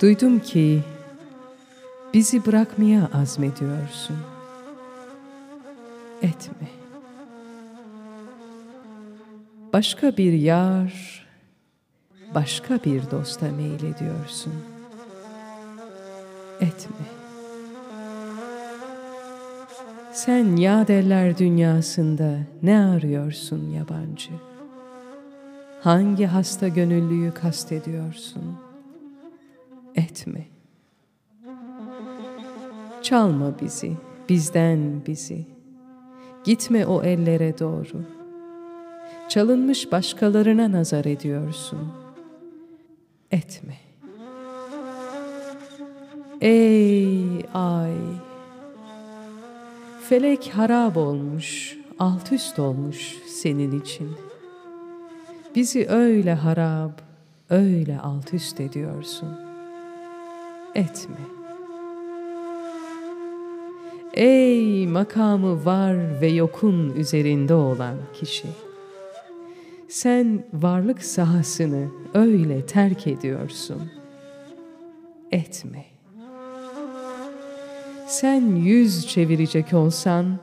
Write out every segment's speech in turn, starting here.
Duydum ki bizi bırakmaya azmediyorsun. Etme. Başka bir yar, başka bir dosta meylediyorsun. Etme. Sen yadeller dünyasında ne arıyorsun yabancı? Hangi hasta gönüllüyü kastediyorsun? Etme. Çalma bizi, bizden bizi. Gitme o ellere doğru. Çalınmış başkalarına nazar ediyorsun. Etme. Ey ay! Felek harap olmuş, alt üst olmuş senin için. Bizi öyle harap, öyle alt üst ediyorsun. Etme. Ey makamı var ve yokun üzerinde olan kişi! Sen varlık sahasını öyle terk ediyorsun. Etme. Sen yüz çevirecek olsan,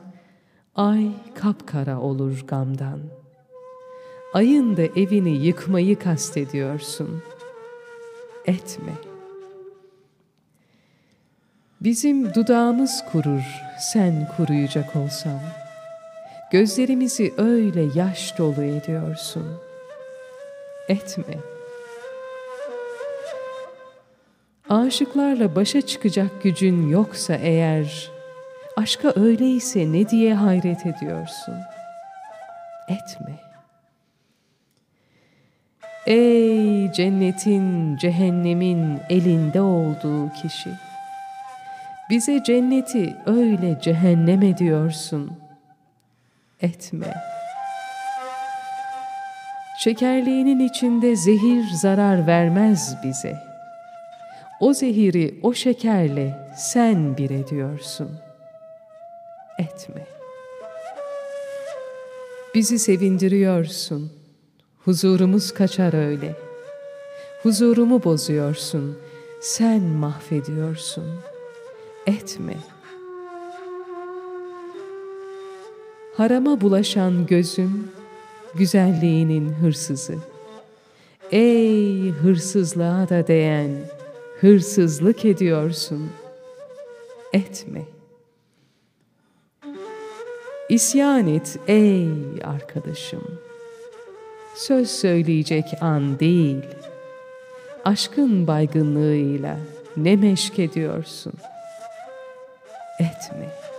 ay kapkara olur gamdan. Ayın da evini yıkmayı kastediyorsun. Etme. Bizim dudağımız kurur, sen kuruyacak olsan. Gözlerimizi öyle yaş dolu ediyorsun. Etme. Aşıklarla başa çıkacak gücün yoksa eğer, aşka öyleyse ne diye hayret ediyorsun? Etme. Ey cennetin, cehennemin elinde olduğu kişi! Bize cenneti öyle cehennem ediyorsun. Etme. Şekerliğinin içinde zehir zarar vermez bize. O zehiri o şekerle sen bir ediyorsun. Etme. Bizi sevindiriyorsun. Huzurumuz kaçar öyle. Huzurumu bozuyorsun. Sen mahvediyorsun.'' etme. Harama bulaşan gözüm, güzelliğinin hırsızı. Ey hırsızlığa da değen, hırsızlık ediyorsun. Etme. İsyan et ey arkadaşım. Söz söyleyecek an değil, aşkın baygınlığıyla ne meşk ediyorsun.'' etme.